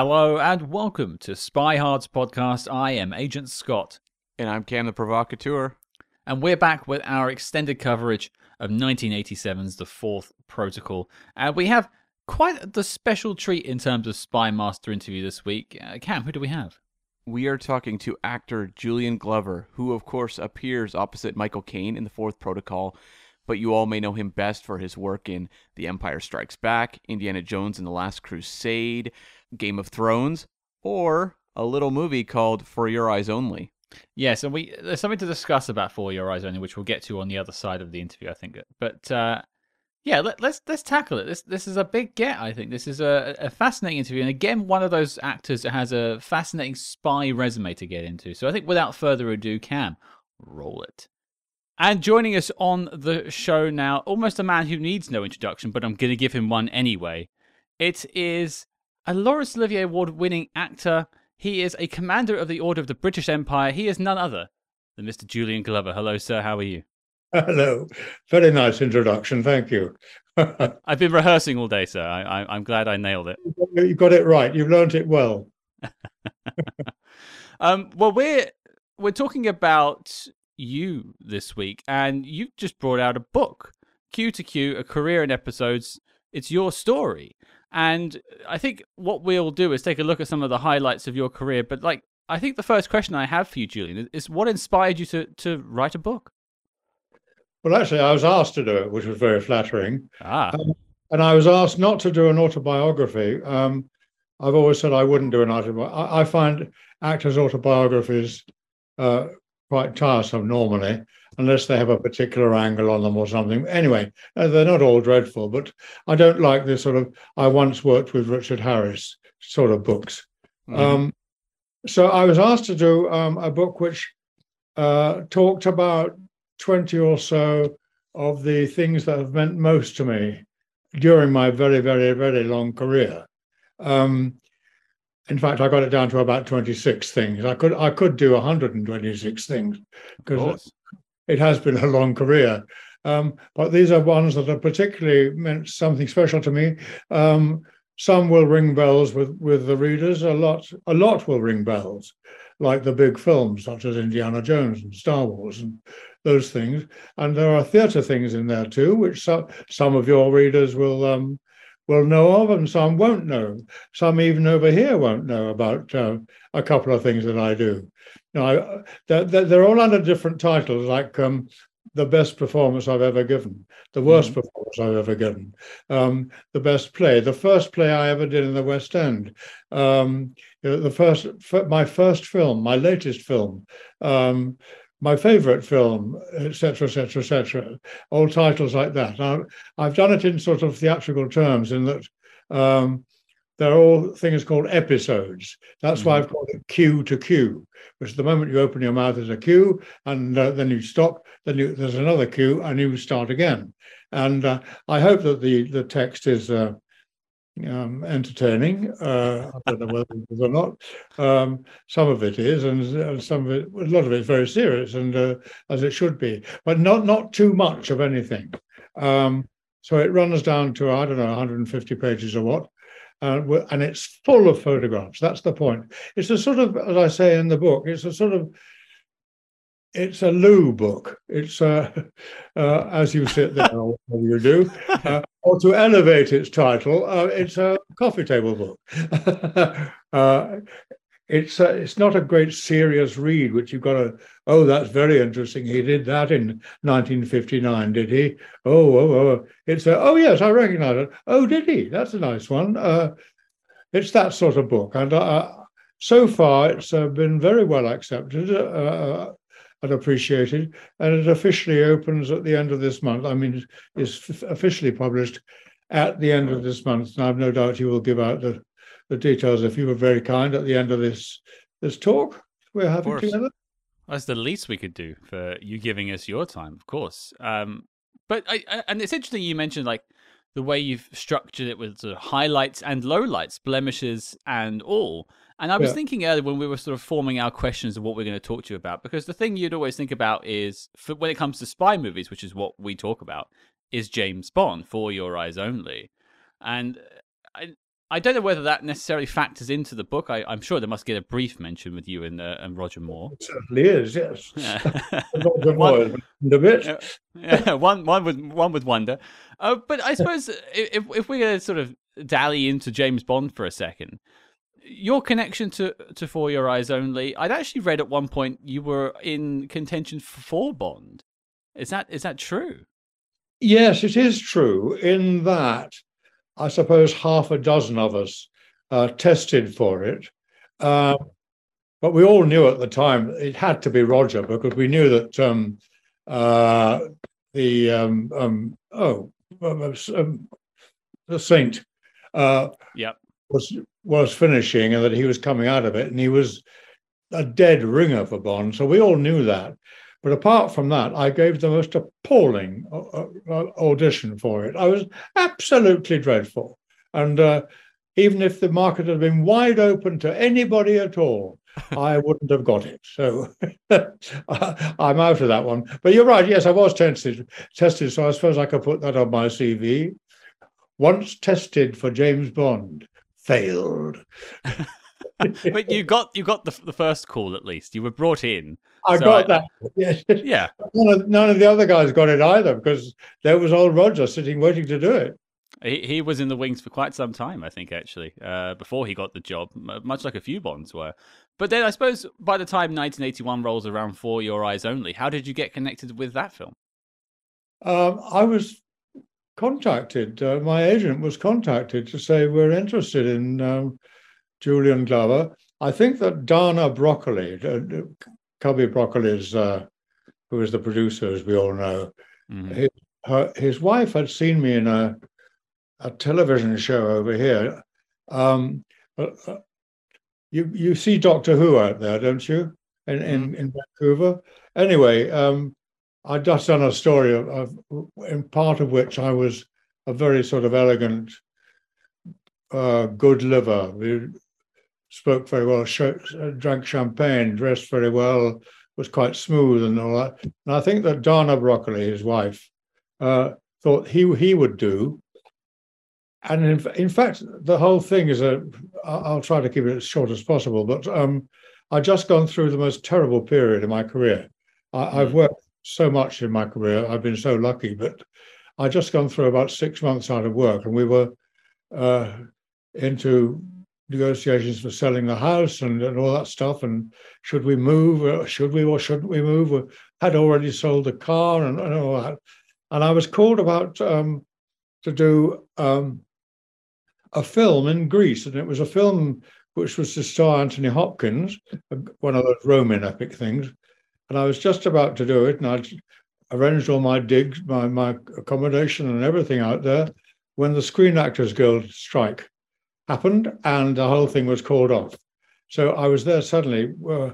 Hello and welcome to SpyHards podcast. I am Agent Scott, And I'm Cam the Provocateur. and we're back with our extended coverage of 1987's The Fourth Protocol. And we have quite the special treat in terms of Spy Master interview this week. Uh, Cam, who do we have? We are talking to actor Julian Glover, who, of course, appears opposite Michael Caine in The Fourth Protocol, but you all may know him best for his work in The Empire Strikes Back, Indiana Jones and the Last Crusade, Game of Thrones, or a little movie called For Your Eyes Only. Yes, and we there's something to discuss about For Your Eyes Only, which we'll get to on the other side of the interview, I think. But uh, yeah, let, let's let's tackle it. This this is a big get, I think. This is a, a fascinating interview, and again, one of those actors that has a fascinating spy resume to get into. So I think, without further ado, Cam, roll it. And joining us on the show now, almost a man who needs no introduction, but I'm going to give him one anyway. It is a Laurence Olivier Award winning actor. He is a commander of the Order of the British Empire. He is none other than Mr. Julian Glover. Hello, sir. How are you? Hello. Very nice introduction. Thank you. I've been rehearsing all day, sir. I, I'm glad I nailed it. you got it right. You've learnt it well. Um, well, we're we're talking about you this week, and you've just brought out a book, Cue to Cue, a career in episodes. It's your story, and I think what we'll do is take a look at some of the highlights of your career. But like, I think the first question I have for you, Julian, is- what inspired you to to write a book? Well, actually, I was asked to do it, which was very flattering. Ah, And I was asked not to do an autobiography. Um, I've always said I wouldn't do an autobiography. I, I find actors' autobiographies uh, quite tiresome normally, unless they have a particular angle on them or something. Anyway, uh, they're not all dreadful, but I don't like this sort of I once worked with Richard Harris sort of books. Mhm. Um, so I was asked to do um, a book which uh, talked about 20 or so of the things that have meant most to me during my very, very, very long career. Um, in fact, I got it down to about 26 things. I could I could do 126 things because. It has been a long career. Um, but these are ones that have particularly meant something special to me. Um, some will ring bells with, with the readers. A lot, a lot will ring bells, like the big films such as Indiana Jones and Star Wars and those things. And there are theatre things in there too, which some, some of your readers will um, will know of, and some won't know. Some even over here won't know about uh, a couple of things that I do. You know, I, they're, they're they're all under different titles, like um, the best performance I've ever given, the worst performance I've ever given, um, the best play, the first play I ever did in the West End, um, you know, the first, f- my first film, my latest film, um, my favorite film, etc., etc., etc. All titles like that. Now, I've done it in sort of theatrical terms, in that um, they're all things called episodes. That's why I've called it Cue to Cue, which the moment you open your mouth is a cue, and uh, then you stop, then you, there's another cue, and you start again. And uh, I hope that the the text is uh, um, entertaining. Uh, I don't know whether it is or not. Um, some of it is, and some of it, a lot of it is very serious, and uh, as it should be, but not not too much of anything. Um, so it runs down to I don't know 150 pages or what, uh, and it's full of photographs. That's the point. It's a sort of, as I say in the book, it's a sort of it's a loo book. It's uh, uh, as you sit there, or whatever you do, uh, or to elevate its title, uh, it's a coffee table book. uh, it's uh, it's not a great serious read, which you've got to. Oh, that's very interesting. He did that in 1959, did he? Oh, oh, oh. It's a, oh yes, I recognise it. Oh, did he? That's a nice one. It's that sort of book, and so far it's been very well accepted. Uh, and appreciated. And it officially opens at the end of this month. I mean, it's f- officially published at the end of this month. And I've no doubt you will give out the, the details if you were very kind at the end of this this talk we're having together. That's the least we could do for you giving us your time, of course. Um, but I, I, and it's interesting you mentioned like the way you've structured it with sort of highlights and lowlights, blemishes and all. And I was Yeah. thinking earlier when we were sort of forming our questions of what we're going to talk to you about, because the thing you'd always think about is for, when it comes to spy movies, which is what we talk about, is James Bond for your eyes only. And uh, I, I don't know whether that necessarily factors into the book. I, am sure there must get a brief mention with you and, uh, and Roger Moore. It certainly is, yes. Roger Moore a bit. Yeah, one, one would one would wonder. Uh, but I suppose if if we're going to sort of dally into James Bond for a second, your connection to to For Your Eyes Only, I'd actually read at one point you were in contention for Bond. Is that is that true? Yes, it is true. In that, I suppose half a dozen of us uh, tested for it, uh, but we all knew at the time it had to be Roger because we knew that um, uh, the um, um, oh um, the Saint uh, yep. was was finishing and that he was coming out of it, and he was a dead ringer for Bond. So we all knew that. But apart from that, I gave the most appalling uh, uh, audition for it. I was absolutely dreadful. And uh, even if the market had been wide open to anybody at all, I wouldn't have got it. So I'm out of that one. But you're right. Yes, I was tested. Tested. So I suppose I could put that on my CV. Once tested for James Bond failed. but you got you got the, the first call at least. You were brought in. I so got I, that. Yeah. yeah. None of, none of the other guys got it either because there was old Roger sitting waiting to do it. He, he was in the wings for quite some time, I think, actually, uh, before he got the job, much like a few Bonds were. But then I suppose by the time 1981 rolls around for Your Eyes Only, how did you get connected with that film? Um, I was contacted. Uh, my agent was contacted to say we're interested in um, Julian Glover. I think that Dana Broccoli, uh, Cubby Broccoli's, uh, who is the producer, as we all know, mm-hmm. his, her, his wife had seen me in a a television show over here. Um, uh, uh you you see Doctor Who out there, don't you? In in, mm-hmm. in Vancouver. Anyway, um, I'd just done a story of, of, in part of which I was a very sort of elegant, uh, good liver. Spoke very well, drank champagne, dressed very well, was quite smooth and all that. And I think that Dana Broccoli, his wife, uh, thought he he would do. And in, in fact, the whole thing is a. I'll try to keep it as short as possible, but um, I've just gone through the most terrible period in my career. I, I've mm. worked so much in my career. I've been so lucky, but I just gone through about six months out of work, and we were uh, into negotiations for selling the house and, and all that stuff. And should we move? Or should we or shouldn't we move? Had already sold the car and, and all that. And I was called about um, to do um, a film in Greece, and it was a film which was to star Anthony Hopkins, one of those Roman epic things and I was just about to do it, and I'd arranged all my digs, my my accommodation, and everything out there when the Screen Actors Guild strike happened, and the whole thing was called off. So I was there suddenly uh,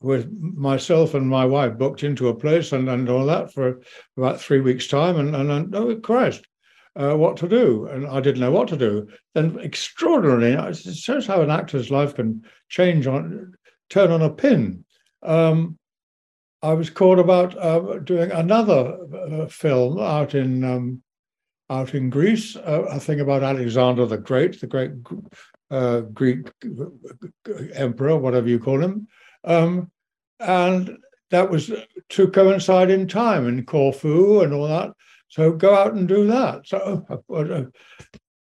with myself and my wife booked into a place and, and all that for about three weeks' time, and and, oh Christ. Uh, what to do, and I didn't know what to do. Then, extraordinarily, it shows how an actor's life can change on, turn on a pin. Um, I was called about uh, doing another uh, film out in um, out in Greece, uh, a thing about Alexander the Great, the great uh, Greek emperor, whatever you call him, um, and that was to coincide in time in Corfu and all that. So go out and do that. So uh,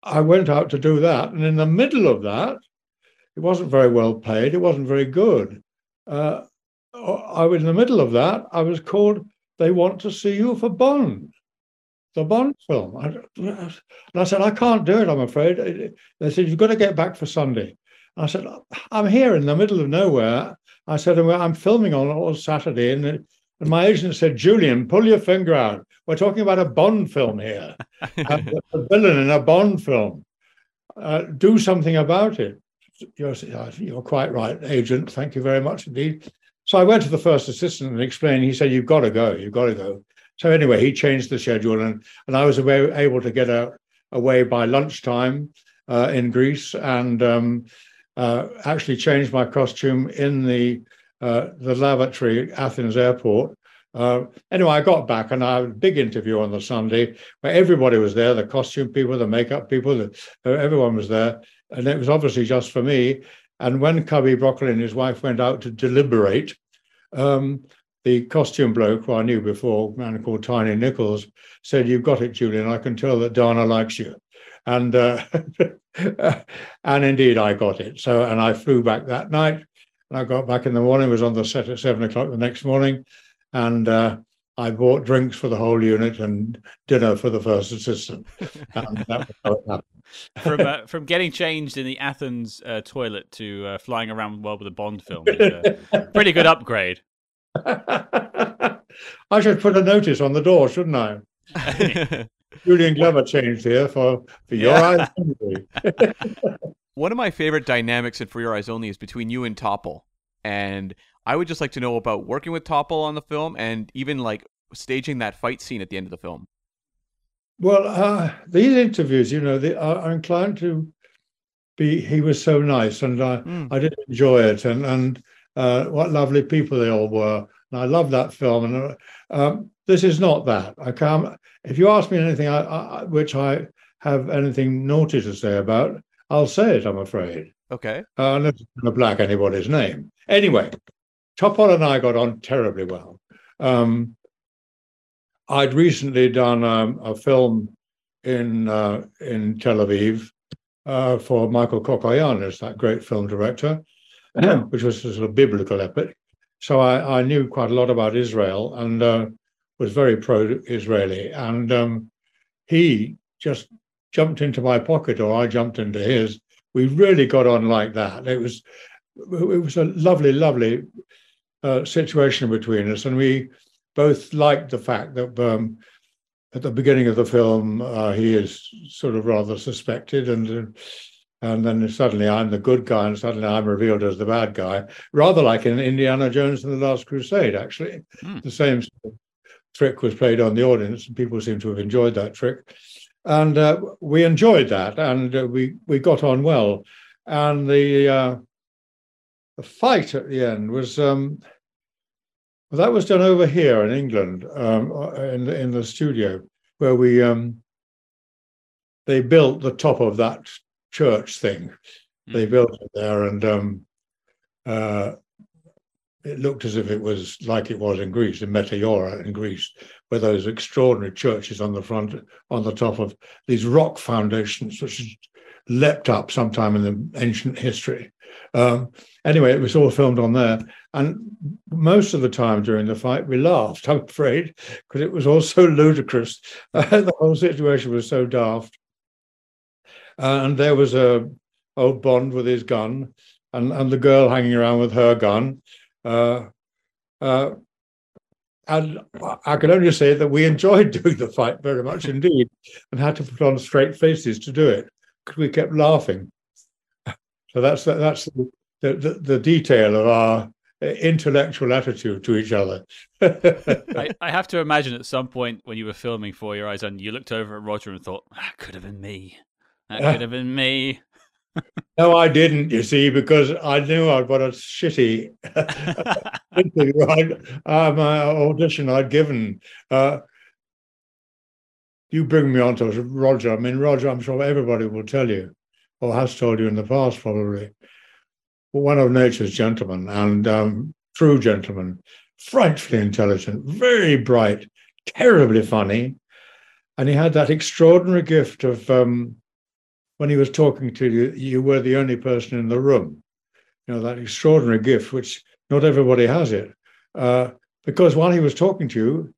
I went out to do that, and in the middle of that, it wasn't very well paid. It wasn't very good. Uh, I was in the middle of that. I was called, they want to see you for Bond, the Bond film. I, and I said, I can't do it, I'm afraid. They said, you've got to get back for Sunday. I said, I'm here in the middle of nowhere. I said, I'm filming on all Saturday. And, my agent said, Julian, pull your finger out. We're talking about a Bond film here, a, a villain in a Bond film. Uh, do something about it. You're, you're quite right, agent. Thank you very much indeed. So I went to the first assistant and explained. He said, "You've got to go. You've got to go." So anyway, he changed the schedule, and and I was able to get out, away by lunchtime uh, in Greece, and um, uh, actually changed my costume in the uh, the lavatory Athens airport Uh, anyway, I got back and I had a big interview on the Sunday where everybody was there the costume people, the makeup people, the, everyone was there. And it was obviously just for me. And when Cubby Broccoli and his wife went out to deliberate, um, the costume bloke who I knew before, a man called Tiny Nichols, said, You've got it, Julian. I can tell that Dana likes you. And uh, and indeed I got it. So and I flew back that night. And I got back in the morning, was on the set at seven o'clock the next morning and uh, I bought drinks for the whole unit and dinner for the first assistant. from uh, from getting changed in the Athens uh, toilet to uh, flying around the world with a Bond film, a pretty good upgrade. I should put a notice on the door, shouldn't I? Julian Glover changed here for for your eyes only. One of my favorite dynamics in For Your Eyes Only is between you and Topol. and I would just like to know about working with Topol on the film and even like staging that fight scene at the end of the film. Well, uh, these interviews, you know, they are inclined to be. He was so nice, and I, mm. I did enjoy it, and and uh, what lovely people they all were, and I love that film. And uh, um, this is not that. I can't. If you ask me anything, I, I, which I have anything naughty to say about, I'll say it. I'm afraid. Okay. Uh, unless it's going to black anybody's name. Anyway, Topol and I got on terribly well. Um, I'd recently done um, a film in uh, in Tel Aviv uh, for Michael Cacoyannis, that great film director, which was a sort of biblical epic. So I, I knew quite a lot about Israel and uh, was very pro-Israeli. And um, he just jumped into my pocket, or I jumped into his. We really got on like that. It was it was a lovely, lovely uh, situation between us, and we both liked the fact that um, at the beginning of the film uh, he is sort of rather suspected, and uh, and then suddenly I'm the good guy, and suddenly I'm revealed as the bad guy, rather like in Indiana Jones and the Last Crusade. Actually, mm. the same trick was played on the audience, and people seem to have enjoyed that trick, and uh, we enjoyed that, and uh, we we got on well, and the uh, the fight at the end was. Um, well, that was done over here in England, um, in in the studio where we um, they built the top of that church thing. Mm. They built it there, and um, uh, it looked as if it was like it was in Greece, in Meteora in Greece, where those extraordinary churches on the front, on the top of these rock foundations, which leapt up sometime in the ancient history. Um, anyway, it was all filmed on there. And most of the time during the fight, we laughed, I'm afraid, because it was all so ludicrous. the whole situation was so daft. Uh, and there was a old Bond with his gun, and, and the girl hanging around with her gun. Uh, uh, and I can only say that we enjoyed doing the fight very much indeed, and had to put on straight faces to do it because we kept laughing. So that's that's the, the, the detail of our intellectual attitude to each other. I, I, have to imagine at some point when you were filming For Your Eyes and you looked over at Roger and thought, that could have been me. That could have been me. no, I didn't, you see, because I knew I'd got a shitty uh, my audition I'd given. Uh, you bring me on to Roger. I mean, Roger, I'm sure everybody will tell you, or has told you in the past, probably one of nature's gentlemen and um, true gentleman, frightfully intelligent, very bright, terribly funny. And he had that extraordinary gift of um, when he was talking to you, you were the only person in the room. You know, that extraordinary gift, which not everybody has it. Uh, because while he was talking to you,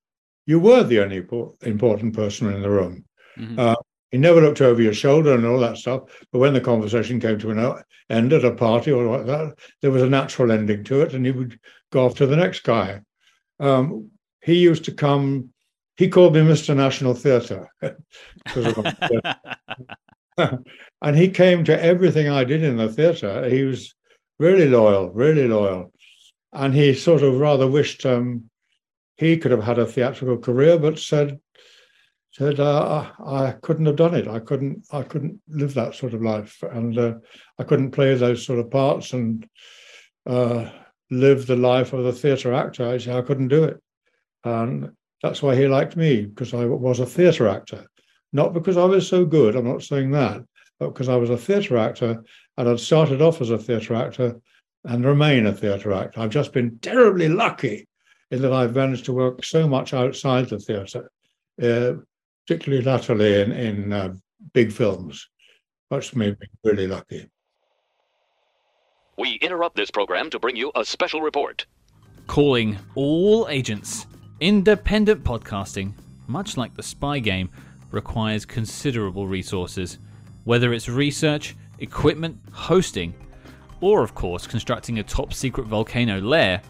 you were the only important person in the room. Mm-hmm. Uh, he never looked over your shoulder and all that stuff. But when the conversation came to an end at a party or like that, there was a natural ending to it, and he would go off to the next guy. Um, he used to come. He called me Mr. National Theatre, and he came to everything I did in the theatre. He was really loyal, really loyal, and he sort of rather wished um, he could have had a theatrical career, but said said uh, I couldn't have done it. I couldn't. I couldn't live that sort of life, and uh, I couldn't play those sort of parts and uh, live the life of the theatre actor. I, I couldn't do it. And that's why he liked me, because I was a theatre actor. Not because I was so good, I'm not saying that, but because I was a theatre actor and I'd started off as a theatre actor and remain a theatre actor. I've just been terribly lucky in that I've managed to work so much outside the theatre, uh, particularly latterly in, in uh, big films. That's made me really lucky. We interrupt this program to bring you a special report. Calling all agents. Independent podcasting, much like the spy game, requires considerable resources, whether it's research, equipment, hosting, or of course constructing a top secret volcano lair.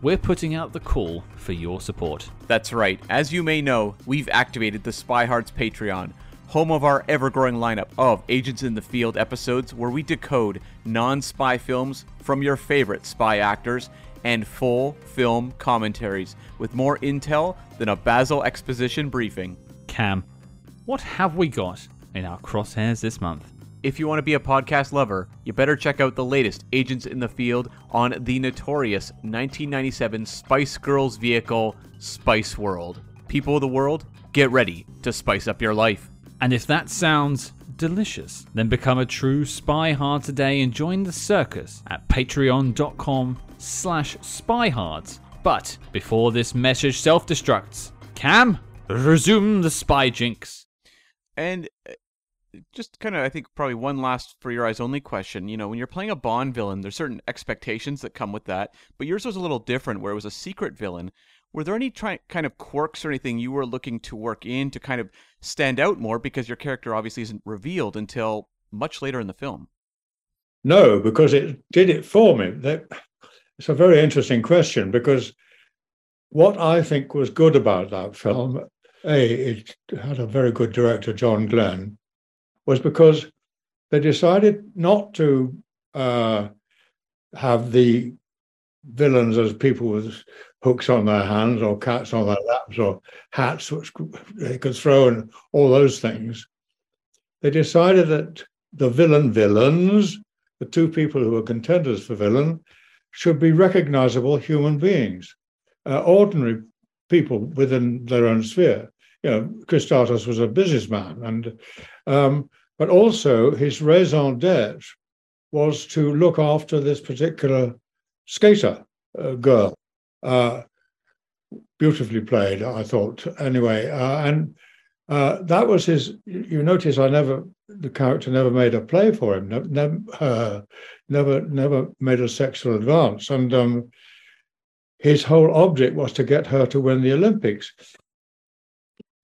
We're putting out the call for your support. That's right. As you may know, we've activated the SpyHards Patreon, home of our ever growing lineup of Agents in the Field episodes where we decode non spy films from your favorite spy actors and full film commentaries with more intel than a Basil exposition briefing. Cam, what have we got in our crosshairs this month? If you want to be a podcast lover, you better check out the latest Agents in the Field on the notorious 1997 Spice Girls vehicle, Spice World. People of the world, get ready to spice up your life. And if that sounds delicious, then become a true spy hard today and join the circus at patreon.com slash spyhards. But before this message self-destructs, Cam, resume the spy jinx. And uh, just kind of, I think, probably one last for your eyes only question. You know, when you're playing a Bond villain, there's certain expectations that come with that, but yours was a little different, where it was a secret villain. Were there any try- kind of quirks or anything you were looking to work in to kind of stand out more because your character obviously isn't revealed until much later in the film? No, because it did it for me. That, it's a very interesting question because what I think was good about that film, A, it had a very good director, John Glen, was because they decided not to uh, have the villains as people with hooks on their hands or cats on their laps or hats which they could throw and all those things. They decided that the villain villains, the two people who were contenders for villain, should be recognizable human beings, uh, ordinary people within their own sphere. You know, Kristatos was a businessman, and um, but also his raison d'être was to look after this particular skater uh, girl. Uh, beautifully played, I thought. Anyway, uh, and uh, that was his. You notice I never, the character never made a play for him. Never, uh, never, never made a sexual advance, and um, his whole object was to get her to win the Olympics.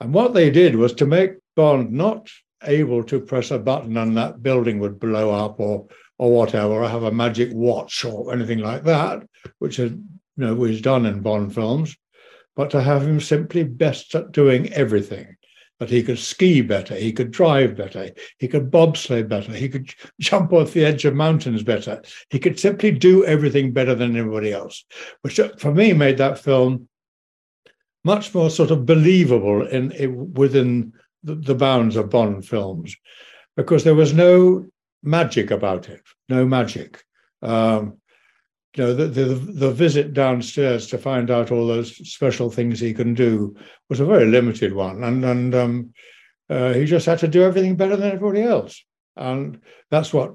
And what they did was to make Bond not able to press a button and that building would blow up or or whatever, or have a magic watch or anything like that, which is, you know was done in Bond films, but to have him simply best at doing everything. That he could ski better, he could drive better, he could bobsleigh better, he could jump off the edge of mountains better. He could simply do everything better than anybody else, which uh, for me made that film much more sort of believable in, in within the, the bounds of Bond films, because there was no magic about it, no magic. Um, you know, the, the, the visit downstairs to find out all those special things he can do was a very limited one, and and um, uh, he just had to do everything better than everybody else, and that's what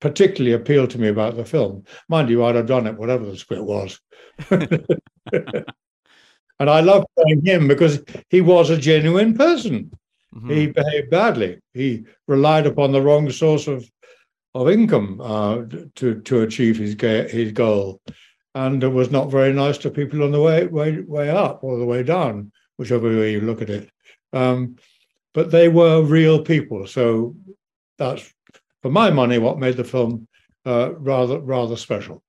particularly appealed to me about the film. Mind you, I'd have done it whatever the script was, and I loved playing him because he was a genuine person. Mm-hmm. He behaved badly. He relied upon the wrong source of of income uh, to to achieve his his goal, and it was not very nice to people on the way way way up or the way down, whichever way you look at it. Um, but they were real people, so that's for my money what made the film uh, rather rather special.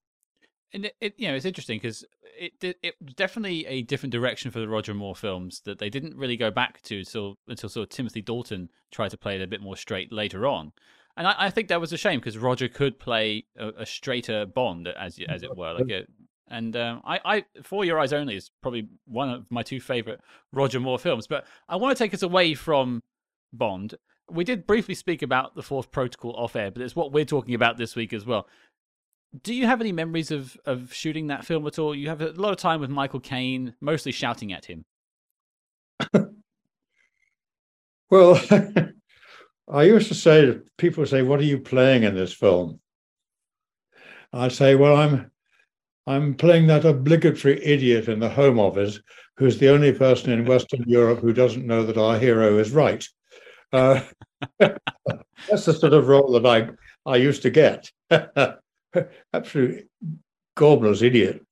And it, it, you know it's interesting because it it was definitely a different direction for the Roger Moore films that they didn't really go back to until until sort of Timothy Dalton tried to play it a bit more straight later on and I, I, think that was a shame because Roger could play a, a, straighter Bond, as as it were, like a, and um, I, I, For Your Eyes Only is probably one of my two favorite Roger Moore films. But I want to take us away from Bond. We did briefly speak about the Fourth Protocol off air, but it's what we're talking about this week as well. do you have any memories of of shooting that film at all? You have a lot of time with Michael Caine, mostly shouting at him. well, I used to say people say, "What are you playing in this film?" I'd say, "Well, I'm I'm playing that obligatory idiot in the Home Office who's the only person in Western Europe who doesn't know that our hero is right." Uh, that's the sort of role that I I used to get. Absolute gobbler's idiot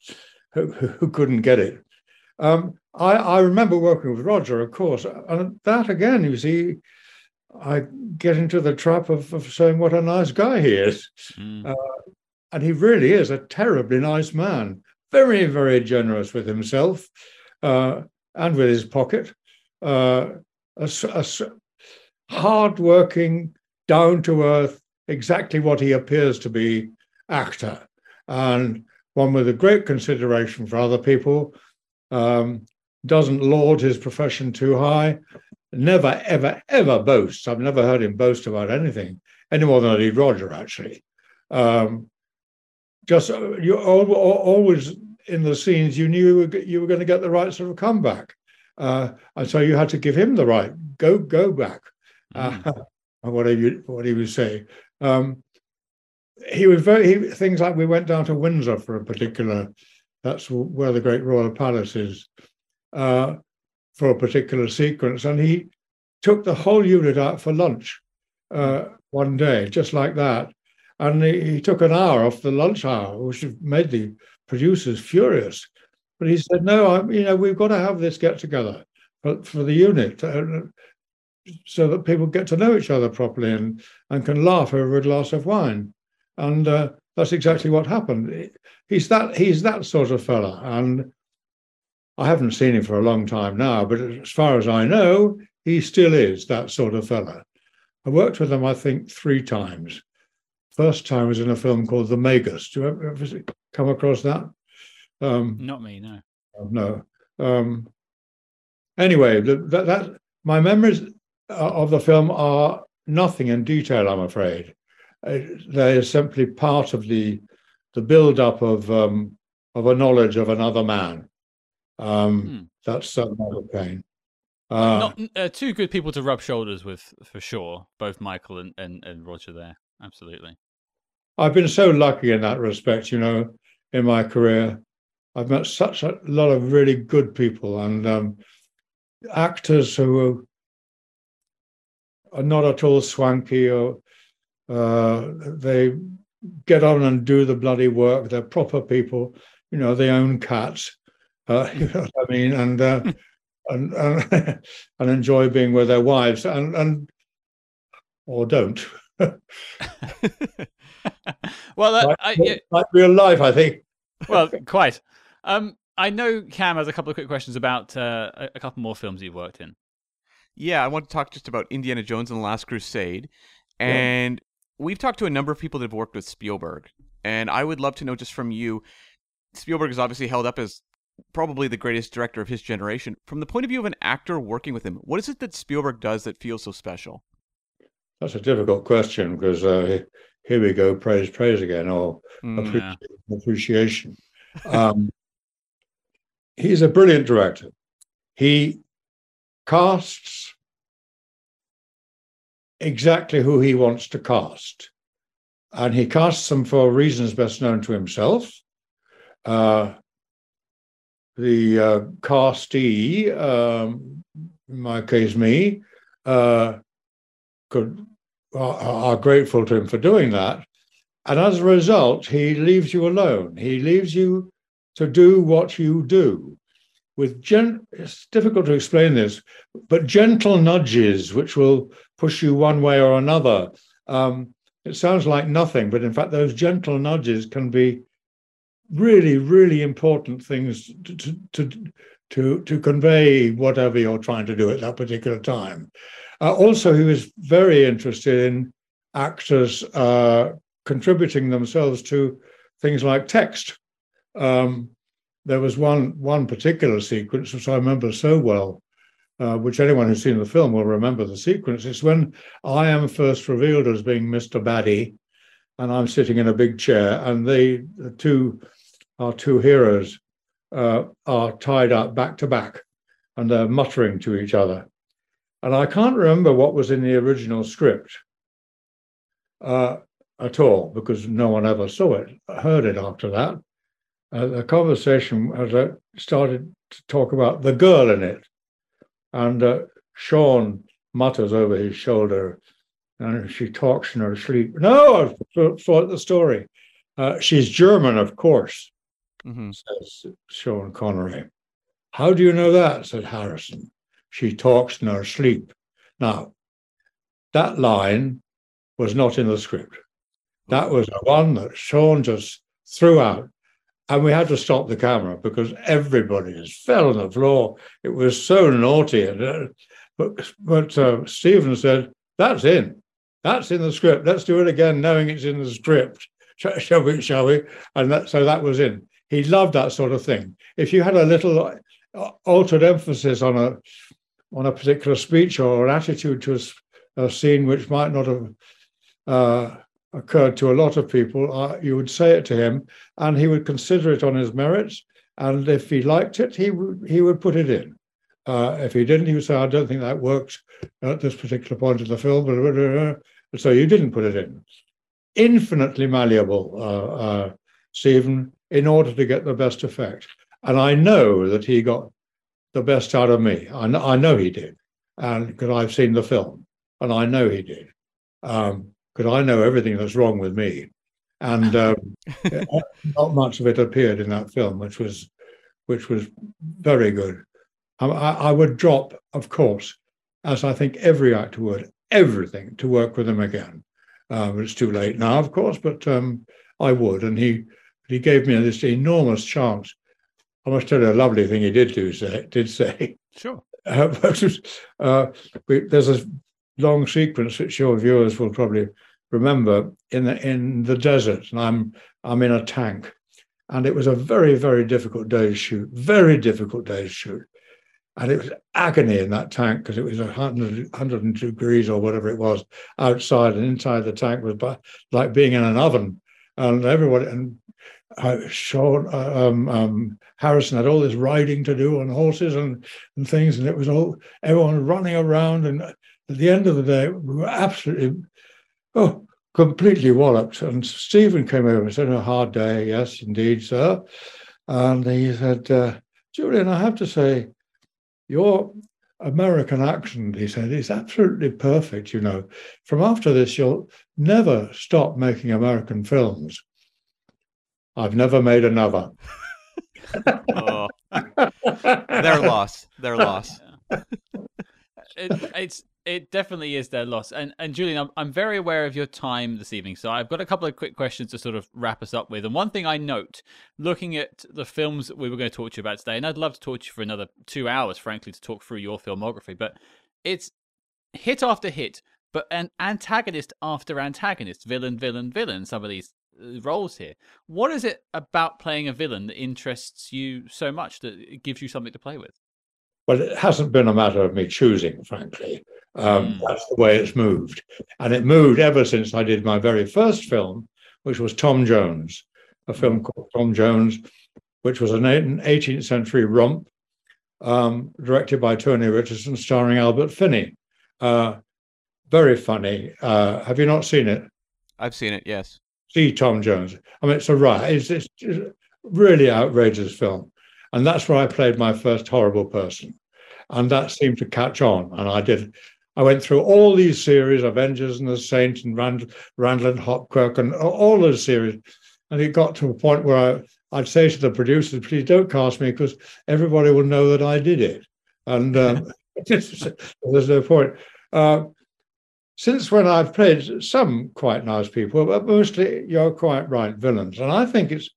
who, who couldn't get it. Um, I, I remember working with Roger, of course, and that again, you see, I get into the trap of, of saying what a nice guy he is. Mm. Uh, and he really is a terribly nice man, very, very generous with himself uh, and with his pocket. Uh, a, a hardworking, down to earth, exactly what he appears to be actor, and one with a great consideration for other people, um, doesn't laud his profession too high, never, ever, ever boasts. I've never heard him boast about anything, any more than I did Roger, actually. Um, just uh, you're always in the scenes, you knew you were going to get the right sort of comeback. Uh, and so you had to give him the right go go back, mm. uh, whatever you what he would say. Um, he was very he, things like we went down to Windsor for a particular. That's where the Great Royal Palace is uh, for a particular sequence, and he took the whole unit out for lunch uh, one day, just like that. And he, he, took an hour off the lunch hour, which made the producers furious. But he said, "No, I'm, you know, we've got to have this get together for, for the unit." Uh, so that people get to know each other properly and, and can laugh over a glass of wine. And uh, that's exactly what happened. He's that he's that sort of fella. And I haven't seen him for a long time now, but as far as I know, he still is that sort of fella. I worked with him, I think, three times. First time was in a film called The Magus. Do you ever, ever come across that? Um, Not me, no. No. Um, anyway, that, that my memories uh, of the film are nothing in detail, I'm afraid. Uh, they are simply part of the the build-up of um, of a knowledge of another man. Um, hmm. That's Michael Caine. Uh, Not uh, two good people to rub shoulders with for sure. Both Michael and, and, and Roger there, absolutely. I've been so lucky in that respect, you know, in my career. I've met such a lot of really good people and um, actors who are not at all swanky or uh, they get on and do the bloody work. They're proper people. You know, they own cats. Uh, you know what I mean? And, uh, and and and enjoy being with their wives and and or don't. well, like, I, yeah. like real life, I think. well, quite. Um, I know Cam has a couple of quick questions about uh, a couple more films you've worked in. Yeah, I want to talk just about Indiana Jones and the Last Crusade. And yeah. we've talked to a number of people that have worked with Spielberg. And I would love to know just from you Spielberg is obviously held up as probably the greatest director of his generation. From the point of view of an actor working with him, what is it that Spielberg does that feels so special? That's a difficult question because uh, here we go, praise, praise again, or mm, appreciation. Yeah. appreciation. Um, he's a brilliant director. He casts exactly who he wants to cast. And he casts them for reasons best known to himself. Uh, the uh, castee, um, in my case, me, uh, could are, are grateful to him for doing that. And as a result, he leaves you alone. He leaves you to do what you do with gen- it's difficult to explain this, but gentle nudges which will push you one way or another. Um, it sounds like nothing, but in fact, those gentle nudges can be really, really important things to to to to, convey whatever you're trying to do at that particular time. Uh, also, he was very interested in actors uh, contributing themselves to things like text. Um, there was one one particular sequence which I remember so well, uh, which anyone who's seen the film will remember the sequence. It's when I am first revealed as being Mr. Baddie, and I'm sitting in a big chair, and they, the two, our two heroes, uh, are tied up back to back, and they're muttering to each other. And I can't remember what was in the original script uh, at all because no one ever saw it, heard it after that. Uh, the conversation as I started to talk about the girl in it, and uh, Sean mutters over his shoulder, and she talks in her sleep. No, I thought the story. Uh, she's German, of course, hmm says Sean Connery. How do you know that? said Harrison. She talks in her sleep. Now, that line was not in the script. That was the one that Sean just threw out. And we had to stop the camera because everybody just fell on the floor. It was so naughty. And, uh, but but uh, Steven said, That's in. That's in the script. Let's do it again, knowing it's in the script. Shall, shall we? Shall we? And that, so that was in. He loved that sort of thing. If you had a little uh, altered emphasis on a on a particular speech or an attitude to a scene which might not have uh, occurred to a lot of people, uh, you would say it to him, and he would consider it on his merits. And if he liked it, he would he would put it in. Uh, if he didn't, he would say, "I don't think that works at this particular point in the film." blah, blah, blah. So you didn't put it in. Infinitely malleable, uh, uh, Steven, in order to get the best effect. And I know that he got the best out of me. I know, I know he did, and because I've seen the film, and I know he did, because I know everything that's wrong with me, and um, not much of it appeared in that film, which was which was very good. I, I I would drop, of course, as I think every actor would, everything to work with him again. Um, it's too late now, of course, but um, I would, and he he gave me this enormous chance. I must tell you a lovely thing he did do say did say. Sure. Uh, but, uh, we, there's a long sequence which your viewers will probably remember in the in the desert, and I'm I'm in a tank, and it was a very very difficult day to shoot, very difficult day to shoot, and it was agony in that tank because it was 100, 102 degrees or whatever it was outside, and inside the tank was bu- like being in an oven, and everybody and Sean uh, um, um, Harrison had all this riding to do on horses and and things, and it was all everyone running around. And at the end of the day, we were absolutely, oh, completely walloped. And Steven came over and said, "A hard day, yes, indeed, sir." And he said, uh, "Julian, I have to say, your American accent," he said, "is absolutely perfect. You know, from after this, you'll never stop making American films." I've never made another. Oh, their loss. Their loss. it, it's it definitely is their loss. And and Julian, I'm I'm very aware of your time this evening, so I've got a couple of quick questions to sort of wrap us up with. And one thing I note, looking at the films that we were going to talk to you about today, and I'd love to talk to you for another two hours, frankly, to talk through your filmography, but it's hit after hit, but an antagonist after antagonist, villain, villain, villain. Some of these roles here. What is it about playing a villain that interests you so much that it gives you something to play with? Well, it hasn't been a matter of me choosing, frankly. Um, Mm. That's the way it's moved. And it moved ever since I did my very first film, which was Tom Jones, a film called Tom Jones, which was an an 18th century romp um, directed by Tony Richardson, starring Albert Finney. Uh, very funny. Uh, have you not seen it? I've seen it. Yes. See Tom Jones. I mean, it's a right. It's, it's really outrageous film, and that's where I played my first horrible person, and that seemed to catch on. And I did. I went through all these series, Avengers and the Saint and Rand, Randall and Hopkirk, and all those series, and it got to a point where I, I'd say to the producers, "Please don't cast me because everybody will know that I did it," and um, there's no point. Uh, since when I've played some quite nice people, but mostly you're quite right, villains. And I think it's,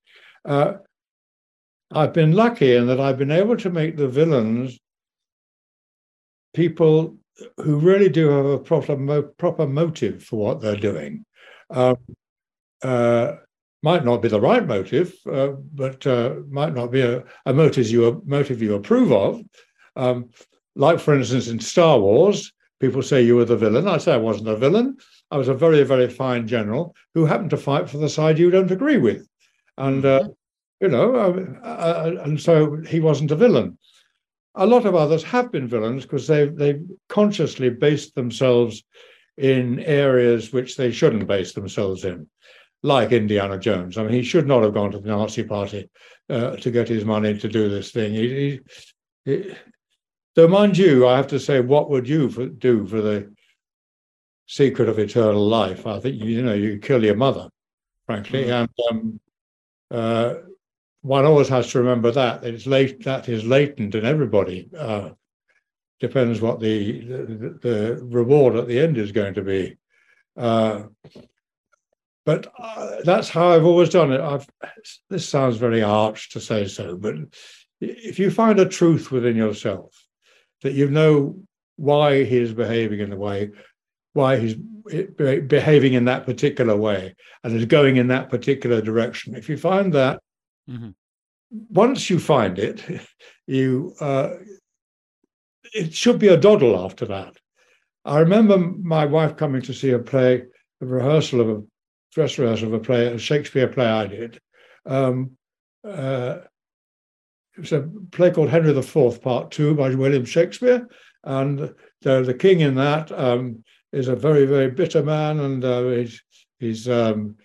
uh, I've been lucky in that I've been able to make the villains people who really do have a proper, proper motive for what they're doing. Um, uh, might not be the right motive, uh, but uh, might not be a, a motive you motive you approve of. Um, like, for instance, in Star Wars, people say you were the villain. I say I wasn't a villain. I was a very, very fine general who happened to fight for the side you don't agree with. And, uh, you know, uh, uh, and so he wasn't a villain. A lot of others have been villains because they've, they've consciously based themselves in areas which they shouldn't base themselves in, like Indiana Jones. I mean, he should not have gone to the Nazi Party uh, to get his money to do this thing. He, he, so, mind you, I have to say, what would you for, do for the secret of eternal life? I think you know you kill your mother, frankly, mm. and um, uh, one always has to remember that it's late that is latent in everybody. Uh, depends what the, the, the reward at the end is going to be. Uh, but uh, that's how I've always done it. I've, this sounds very arch to say so, but if you find a truth within yourself that you know why he is behaving in the way, why he's behaving in that particular way, and is going in that particular direction. If you find that, mm-hmm. once you find it, you uh, it should be a doddle after that. I remember my wife coming to see a play, a rehearsal of a dress rehearsal of a play, a Shakespeare play I did. Um, uh, it was a play called Henry IV, Part Two by William Shakespeare, and the, the king in that um, is a very very bitter man, and uh, he's he's um,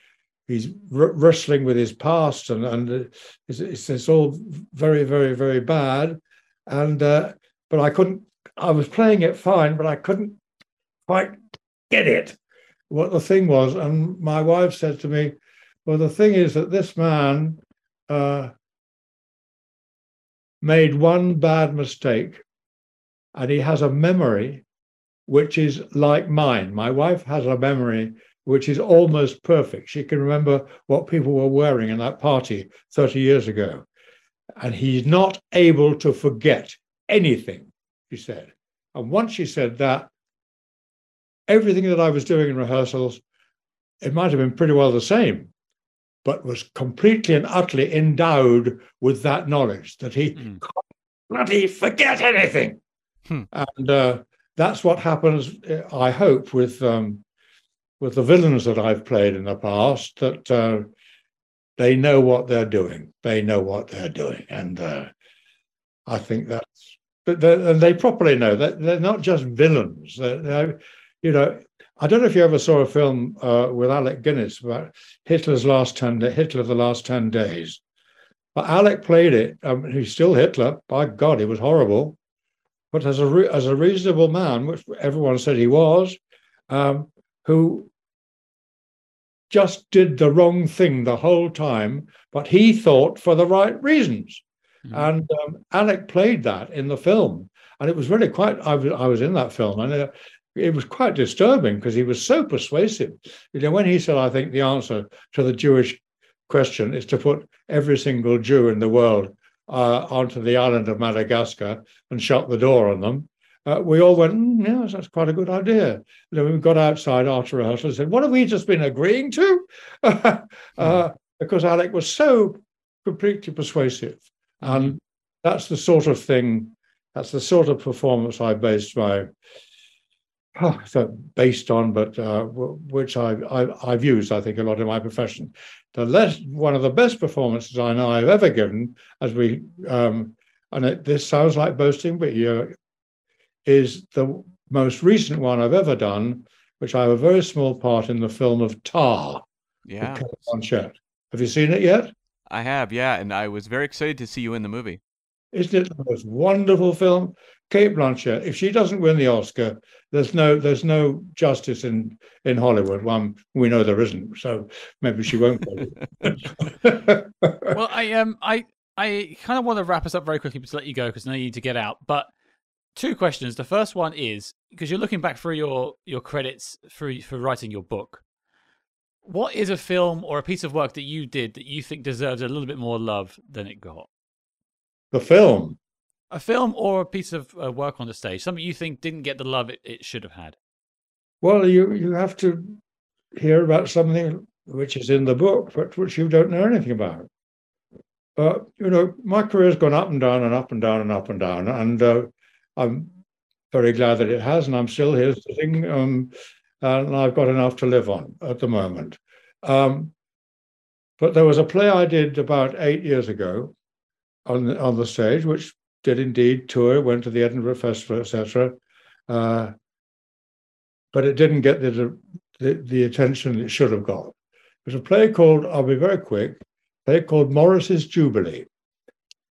he's r- wrestling with his past, and and it's, it's, it's all very very very bad, and uh, but I couldn't. I was playing it fine, but I couldn't quite get it. What the thing was, and my wife said to me, "Well, the thing is that this man." Uh, made one bad mistake and he has a memory which is like mine. My wife has a memory which is almost perfect. She can remember what people were wearing in that party 30 years ago. And he's not able to forget anything, she said. And once she said that, everything that I was doing in rehearsals, it might have been pretty well the same but was completely and utterly endowed with that knowledge that he mm. can't bloody forget anything. Hmm. And uh, that's what happens, uh, I hope, with um, with the villains that I've played in the past, that uh, they know what they're doing. They know what they're doing. And uh, I think that's, but and they properly know that they're not just villains. They're, they're, you know, I don't know if you ever saw a film uh, with Alec Guinness about Hitler's last ten Hitler the last ten days. But Alec played it. Um, he's still Hitler. By God, he was horrible. But as a as a reasonable man, which everyone said he was, um, who just did the wrong thing the whole time, but he thought for the right reasons. Mm-hmm. And um, Alec played that in the film, and it was really quite. I was I was in that film, and uh, it was quite disturbing because he was so persuasive. You know, when he said, I think the answer to the Jewish question is to put every single Jew in the world uh, onto the island of Madagascar and shut the door on them. Uh, we all went, mm, yes, that's quite a good idea. then we got outside after rehearsal and said, what have we just been agreeing to? uh, hmm. because Alec was so completely persuasive. And hmm. that's the sort of thing, that's the sort of performance I based my so based on, but uh, which I, I, have used, I think, a lot in my profession. The less, one of the best performances I know I've ever given, as we, um, and it, this sounds like boasting, but you, is the most recent one I've ever done, which I have a very small part in the film of Tar. Yeah. Have you seen it yet? I have, yeah, and I was very excited to see you in the movie. Isn't it the most wonderful film? Cate Blanchett, if she doesn't win the Oscar, there's no there's no justice in in Hollywood. One we know there isn't, so maybe she won't. well, I um I I kind of want to wrap us up very quickly to let you go because I know you need to get out. But two questions. The first one is because you're looking back through your your credits for for writing your book. What is a film or a piece of work that you did that you think deserves a little bit more love than it got? The film a film or a piece of uh, work on the stage, something you think didn't get the love it, it should have had? Well, you you have to hear about something which is in the book, but which you don't know anything about. Uh, you know, my career's gone up and down and up and down and up and down, and uh, I'm very glad that it has, and I'm still here sitting, um, and I've got enough to live on at the moment. Um, but there was a play I did about eight years ago on on the stage, which did indeed tour, went to the Edinburgh Festival, etc. Uh, but it didn't get the, the, the attention it should have got. It was a play called, I'll be very quick, play called Morris's Jubilee.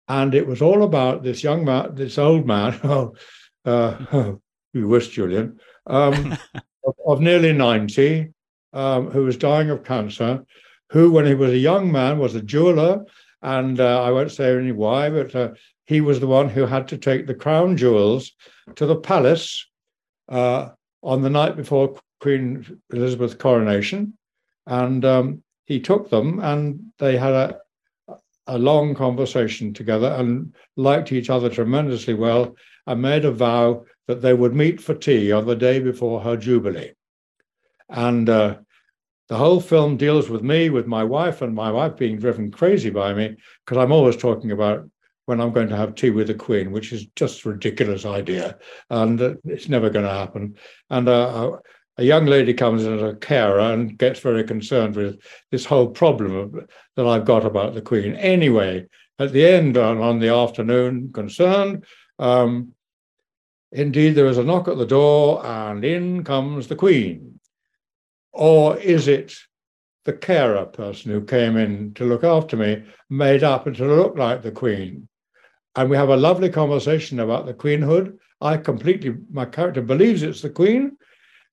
And it was all about this young man, this old man, oh, uh, you wish, Julian, um, of, of, nearly 90, um, who was dying of cancer, who, when he was a young man, was a jeweler. And uh, I won't say any why, but uh, he was the one who had to take the crown jewels to the palace uh, on the night before Queen Elizabeth's coronation. And um, he took them and they had a, a long conversation together and liked each other tremendously well and made a vow that they would meet for tea on the day before her jubilee. And uh, the whole film deals with me, with my wife, and my wife being driven crazy by me because I'm always talking about when I'm going to have tea with the Queen, which is just a ridiculous idea, and uh, it's never going to happen. And uh, a young lady comes in as a carer and gets very concerned with this whole problem of, that I've got about the Queen. Anyway, at the end on, on the afternoon, concerned, um, indeed, there is a knock at the door, and in comes the Queen. Or is it the carer person who came in to look after me, made up to look like the Queen? And we have a lovely conversation about the queenhood. I completely, my character believes it's the Queen,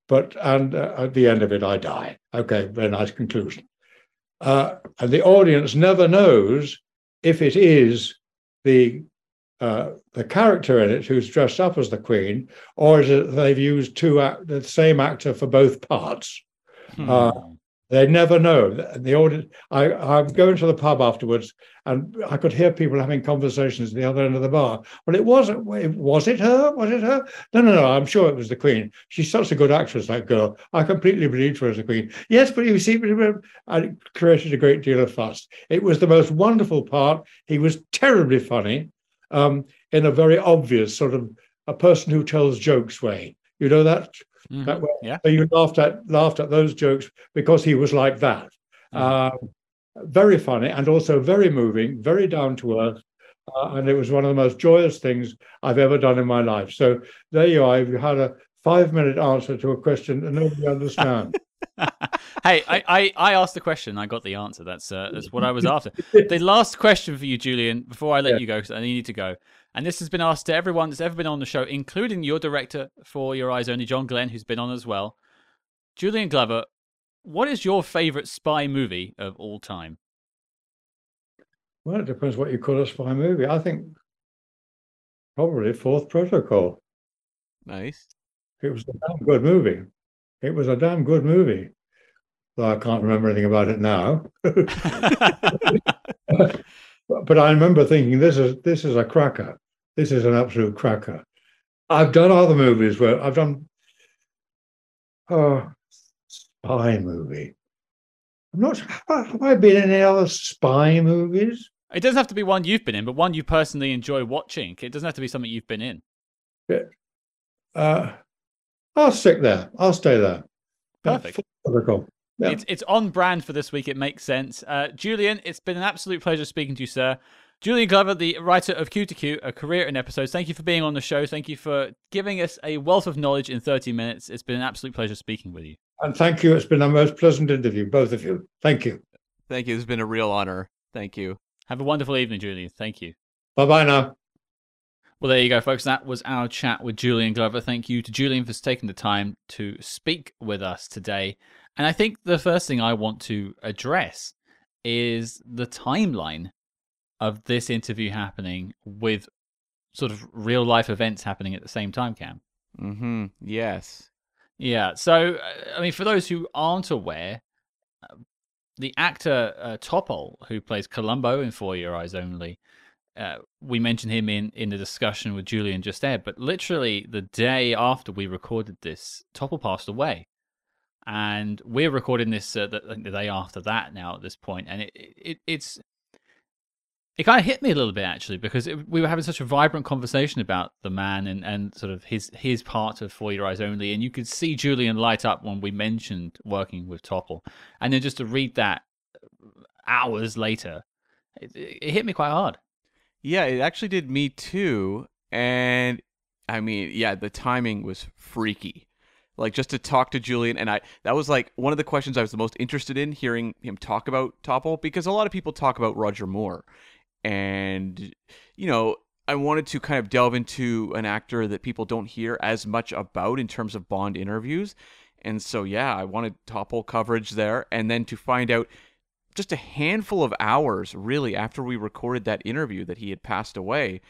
but and uh, at the end of it, I die. Okay, very nice conclusion. Uh, and the audience never knows if it is the uh, the character in it who's dressed up as the queen, or is it they've used two act- the same actor for both parts? Hmm. They never know. The audience. I, I'm going to the pub afterwards, and I could hear people having conversations at the other end of the bar. Well, it wasn't. Was it her? Was it her? No, no, no. I'm sure it was the Queen. She's such a good actress, that girl. I completely believed her as the Queen. Yes, but you see, I created a great deal of fuss. It was the most wonderful part. He was terribly funny, um, in a very obvious sort of a person who tells jokes way. You know that Mm-hmm. That way. Yeah. So you laughed at laughed at those jokes because he was like that. Mm-hmm. Uh, very funny and also very moving, very down to earth. Uh, and it was one of the most joyous things I've ever done in my life. So there you are. You had a five minute answer to a question that nobody understands. hey, I, I, I asked the question. I got the answer. That's uh, that's what I was after. the last question for you, Julian, before I let yeah. you go, because I need to go. And this has been asked to everyone that's ever been on the show, including your director for Your Eyes Only, John Glen, who's been on as well. Julian Glover, what is your favorite spy movie of all time? Well, it depends what you call a spy movie. I think probably Fourth Protocol. Nice. It was a damn good movie. It was a damn good movie. Though I can't remember anything about it now. but I remember thinking this is this is a cracker. This is an absolute cracker. I've done other movies where I've done oh spy movie. I'm not have I been in any other spy movies? It doesn't have to be one you've been in, but one you personally enjoy watching. It doesn't have to be something you've been in. Yeah. Uh, I'll stick there. I'll stay there. Perfect. Yeah. It's it's on brand for this week. It makes sense. Uh, Julian, it's been an absolute pleasure speaking to you, sir. Julian Glover, the writer of Cue to Cue, a career in episodes. Thank you for being on the show. Thank you for giving us a wealth of knowledge in 30 minutes. It's been an absolute pleasure speaking with you. And thank you. It's been a most pleasant interview, both of you. Thank you. Thank you. It's been a real honor. Thank you. Have a wonderful evening, Julian. Thank you. Bye bye now. Well, there you go, folks. That was our chat with Julian Glover. Thank you to Julian for taking the time to speak with us today. And I think the first thing I want to address is the timeline of this interview happening with sort of real life events happening at the same time, Cam. Mm-hmm. Yes. Yeah. So, uh, I mean, for those who aren't aware, uh, the actor uh, Topol, who plays Columbo in For Your Eyes Only, uh, we mentioned him in, in the discussion with Julian just there, but literally the day after we recorded this, Topol passed away and we're recording this uh, the, the, day after that now at this point, and it, it it's it kind of hit me a little bit actually because it, we were having such a vibrant conversation about the man and, and sort of his his part of For Your Eyes Only, and you could see Julian light up when we mentioned working with Topol, and then just to read that uh, hours later, it, it hit me quite hard. Yeah, it actually did me too. And I mean, yeah, the timing was freaky. Like just to talk to Julian, and I that was like one of the questions I was the most interested in hearing him talk about Topol because a lot of people talk about Roger Moore, and you know I wanted to kind of delve into an actor that people don't hear as much about in terms of Bond interviews, and so yeah, I wanted Topol coverage there, and then to find out just a handful of hours really after we recorded that interview that he had passed away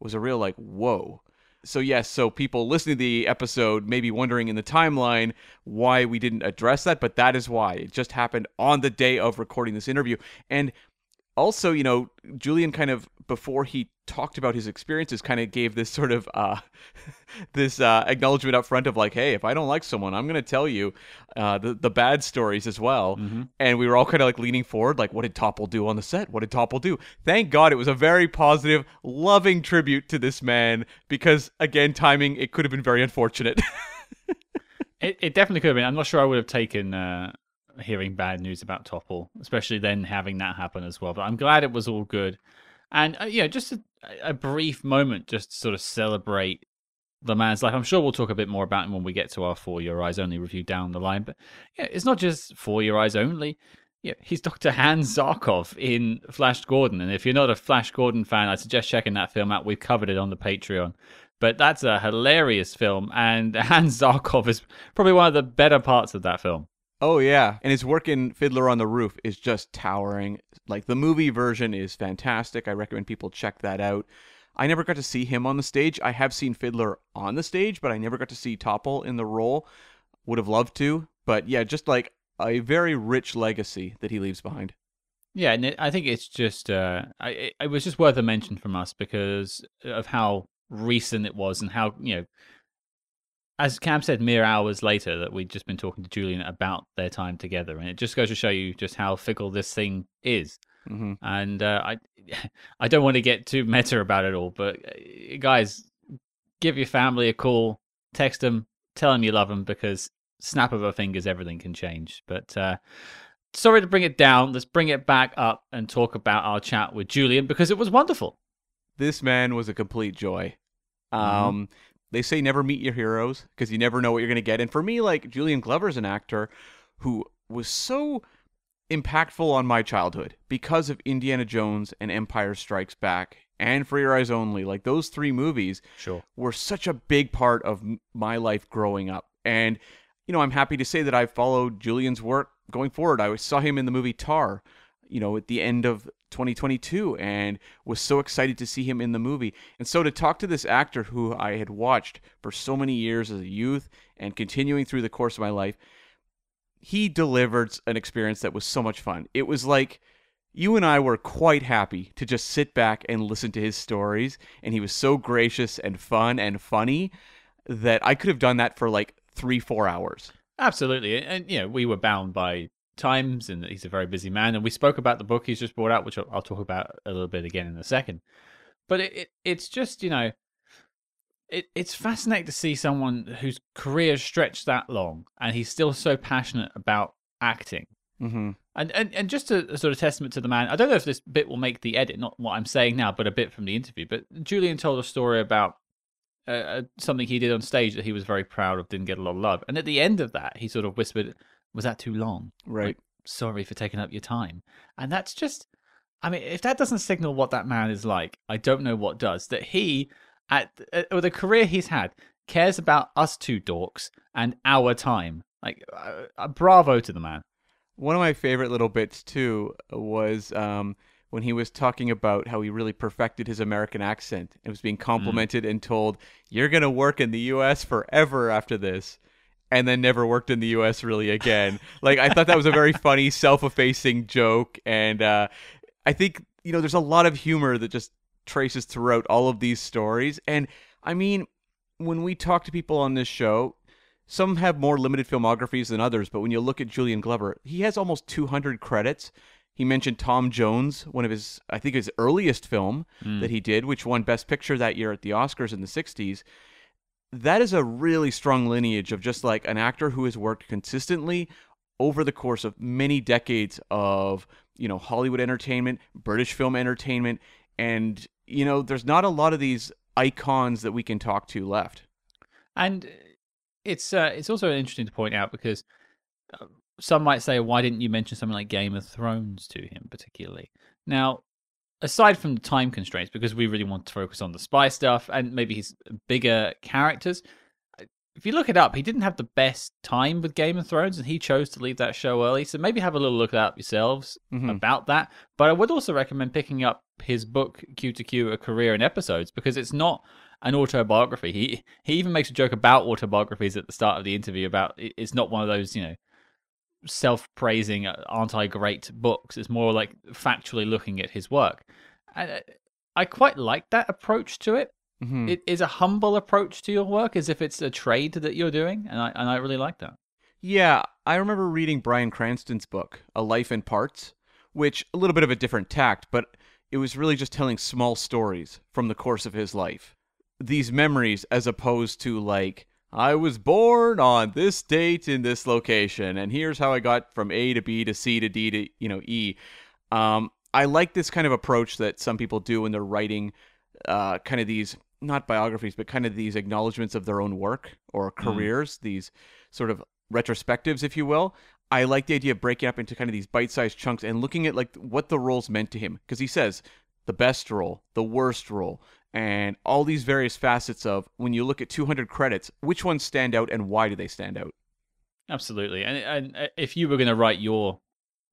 was a real like whoa. So yes so people listening to the episode may be wondering in the timeline why we didn't address that but that is why. It just happened on the day of recording this interview. And also, you know, Julian kind of before he talked about his experiences, kind of gave this sort of uh, this uh, acknowledgement up front of like, hey, if I don't like someone, I'm going to tell you uh, the the bad stories as well. Mm-hmm. And we were all kind of like leaning forward, like, what did Topol do on the set? What did Topol do? Thank God it was a very positive, loving tribute to this man because again, timing it could have been very unfortunate. it, it definitely could have been. I'm not sure I would have taken uh, hearing bad news about Topol, especially then having that happen as well. But I'm glad it was all good. And uh, yeah, just a, a, brief moment just to sort of celebrate the man's life. I'm sure we'll talk a bit more about him when we get to our For Your Eyes Only review down the line. But yeah, it's not just For Your Eyes Only. Yeah, he's Dr. Hans Zarkov in Flash Gordon. And if you're not a Flash Gordon fan, I suggest checking that film out. We've covered it on the Patreon. But that's a hilarious film. And Hans Zarkov is probably one of the better parts of that film. Oh yeah, and his work in Fiddler on the Roof is just towering. Like the movie version is fantastic. I recommend people check that out. I never got to see him on the stage. I have seen Fiddler on the stage, but I never got to see Topol in the role. Would have loved to, but yeah, just like a very rich legacy that he leaves behind. Yeah, and it, I think it's just uh, I, it was just worth a mention from us because of how recent it was and how you know as Cam said, mere hours later, that we'd just been talking to Julian about their time together, and it just goes to show you just how fickle this thing is. Mm-hmm. And uh, I, I don't want to get too meta about it all, but uh, guys, give your family a call, text them, tell them you love them, because snap of a fingers, everything can change. But uh, sorry to bring it down. Let's bring it back up and talk about our chat with Julian because it was wonderful. This man was a complete joy. Mm-hmm. Um, mm-hmm they say never meet your heroes because you never know what you're going to get. And for me, like Julian Glover's an actor who was so impactful on my childhood because of Indiana Jones and Empire Strikes Back and For Your Eyes Only. Like those three movies sure. were such a big part of my life growing up. And, you know, I'm happy to say that I've followed Julian's work going forward. I saw him in the movie Tar, you know, at the end of 2022 and was so excited to see him in the movie. And so to talk to this actor who I had watched for so many years as a youth and continuing through the course of my life, he delivered an experience that was so much fun. It was like you and I were quite happy to just sit back and listen to his stories, and he was so gracious and fun and funny that I could have done that for like three, four hours. Absolutely. And, you know, we were bound by times, and he's a very busy man. And we spoke about the book he's just brought out, which I'll, talk about a little bit again in a second. But it, it it's just you know, it it's fascinating to see someone whose career stretched that long, and he's still so passionate about acting. Mm-hmm. And, and and just a, a, sort of testament to the man. I don't know if this bit will make the edit, not what I'm saying now, but a bit from the interview. But Julian told a story about uh, uh something he did on stage that he was very proud of, didn't get a lot of love. And at the end of that, he sort of whispered, was that too long? Right. Like, sorry for taking up your time. And that's just, I mean, if that doesn't signal what that man is like, I don't know what does. That he, at or the career he's had, cares about us two dorks and our time. Like, uh, uh, bravo to the man. One of my favorite little bits too was um, when he was talking about how he really perfected his American accent and was being mm. complimented mm. and told, "You're gonna work in the U.S. forever after this." And then never worked in the US really again. like I thought that was a very funny self-effacing joke and uh, I think you know there's a lot of humor that just traces throughout all of these stories and I mean when we talk to people on this show some have more limited filmographies than others but when you look at Julian Glover he has almost 200 credits He mentioned Tom Jones, one of his, I think, his earliest film Mm. that he did, which won Best Picture that year at the Oscars in the 60s. That is a really strong lineage of just like an actor who has worked consistently over the course of many decades of, you know, Hollywood entertainment, British film entertainment, and, you know, there's not a lot of these icons that we can talk to left. And it's uh, it's also interesting to point out because uh, some might say, why didn't you mention something like Game of Thrones to him particularly? Now, aside from the time constraints, because we really want to focus on the spy stuff and maybe his bigger characters. If you look it up, he didn't have the best time with Game of Thrones, and he chose to leave that show early. So maybe have a little look up yourselves Mhm. about that. But I would also recommend picking up his book Cue to Cue: A Career in Episodes because it's not an autobiography. He he even makes a joke about autobiographies at the start of the interview about it's not one of those you know self-praising uh, aren't I great books. It's more like factually looking at his work. And I quite like that approach to it. Mhm. It is a humble approach to your work, as if it's a trade that you're doing, and I and I really like that. Yeah, I remember reading Bryan Cranston's book, A Life in Parts, which a little bit of a different tact, but it was really just telling small stories from the course of his life. These memories as opposed to like I was born on this date in this location and here's how I got from A to B to C to D to, you know, E. Um I like this kind of approach that some people do when they're writing uh kind of these not biographies but kind of these acknowledgments of their own work or careers, these sort of retrospectives, if you will. I like the idea of breaking up into kind of these bite-sized chunks and looking at like what the roles meant to him because he says the best role, the worst role, and all these various facets of when you look at 200 credits, which ones stand out and why do they stand out? Absolutely. And and uh, if you were going to write your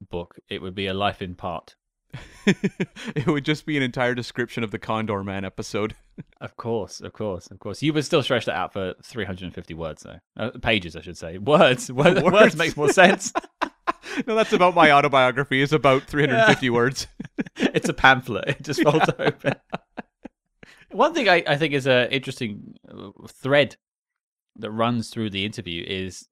book, it would be a life in part. it would just be an entire description of the Condorman episode. Of course, of course, of course. You would still stretch that out for 350 words, though. Uh, pages, I should say. Words. Words, Words. words makes more sense. no, that's about my autobiography. It's about 350 words. it's a pamphlet. It just folds open. One thing I, I think is an interesting uh, thread that runs through the interview is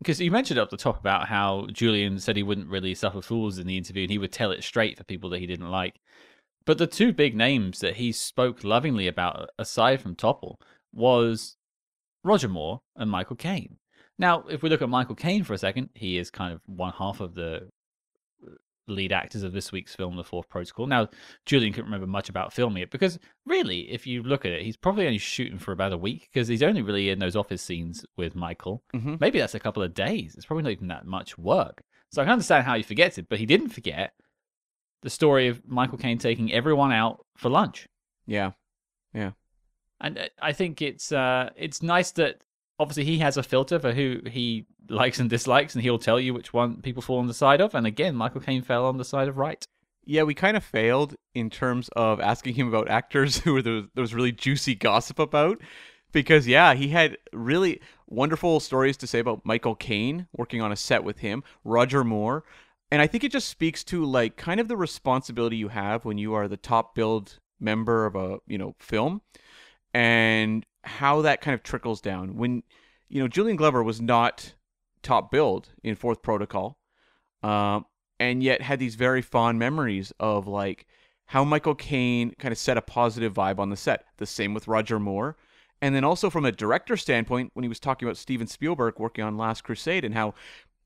because you mentioned up the top about how Julian said he wouldn't really suffer fools in the interview and he would tell it straight for people that he didn't like. But the two big names that he spoke lovingly about, aside from Topol, was Roger Moore and Michael Caine. Now, if we look at Michael Caine for a second, he is kind of one half of the lead actors of this week's film, The Fourth Protocol. Now, Julian couldn't remember much about filming it because, really, if you look at it, he's probably only shooting for about a week because he's only really in those office scenes with Michael. Mhm. Maybe that's a couple of days. It's probably not even that much work. So I can understand how he forgets it, but he didn't forget the story of Michael Caine taking everyone out for lunch. Yeah. Yeah. And uh, I think it's uh, it's nice that obviously he has a filter for who he likes and dislikes, and he'll tell you which one people fall on the side of. And again, Michael Caine fell on the side of right. Yeah, we kind of failed in terms of asking him about actors who there was, there was really juicy gossip about. Because, yeah, he had really wonderful stories to say about Michael Caine working on a set with him, Roger Moore. And I think it just speaks to, like, kind of the responsibility you have when you are the top billed member of a, you know, film and how that kind of trickles down. When, you know, Julian Glover was not top billed in Fourth Protocol. Um, and yet had these very fond memories of like how Michael Caine kind of set a positive vibe on the set. The same with Roger Moore. And then also from a director standpoint, when he was talking about Steven Spielberg working on Last Crusade and how,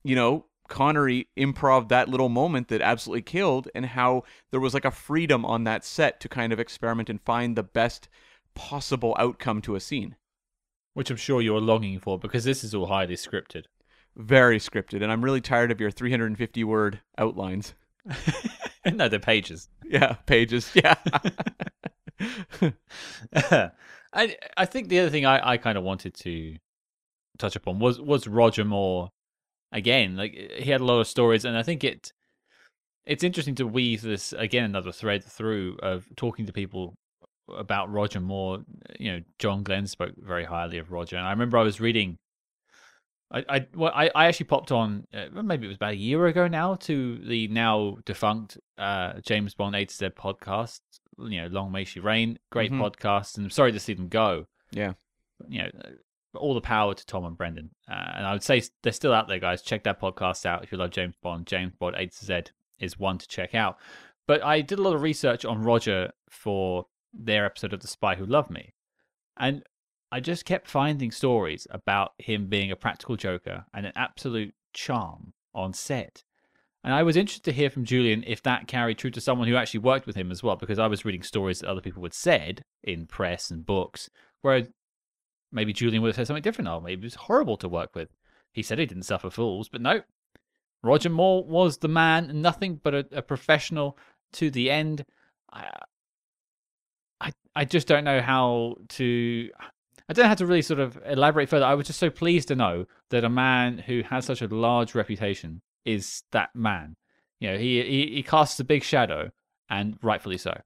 you know, Connery improv that little moment that absolutely killed, and how there was like a freedom on that set to kind of experiment and find the best possible outcome to a scene. Which I'm sure you're longing for because this is all highly scripted. Very scripted, and I'm really tired of your 350 word outlines. no, they're pages. Yeah, pages. Yeah. I I think the other thing I, I kind of wanted to touch upon was was Roger Moore again. Like he had a lot of stories, and I think it it's interesting to weave this again another thread through of talking to people about Roger Moore. You know, John Glen spoke very highly of Roger, and I remember I was reading. I I well, I, I actually popped on uh, maybe it was about a year ago now to the now defunct uh, James Bond A to Z podcast. You know, Long May She Reign, great Mhm. podcast, and I'm sorry to see them go. Yeah. You know, uh, all the power to Tom and Brendan, uh, and I would say they're still out there, guys. Check that podcast out if you love James Bond. James Bond A to Z is one to check out. But I did a lot of research on Roger for their episode of The Spy Who Loved Me. And I just kept finding stories about him being a practical joker and an absolute charm on set. And I was interested to hear from Julian if that carried true to someone who actually worked with him as well, because I was reading stories that other people had said in press and books, where maybe Julian would have said something different. Oh, maybe it was horrible to work with. He said he didn't suffer fools, but no. Roger Moore was the man, nothing but a, a professional to the end. I, I, just don't know how to. I don't know how to really sort of elaborate further. I was just so pleased to know that a man who has such a large reputation is that man. You know, he he, he casts a big shadow, and rightfully so.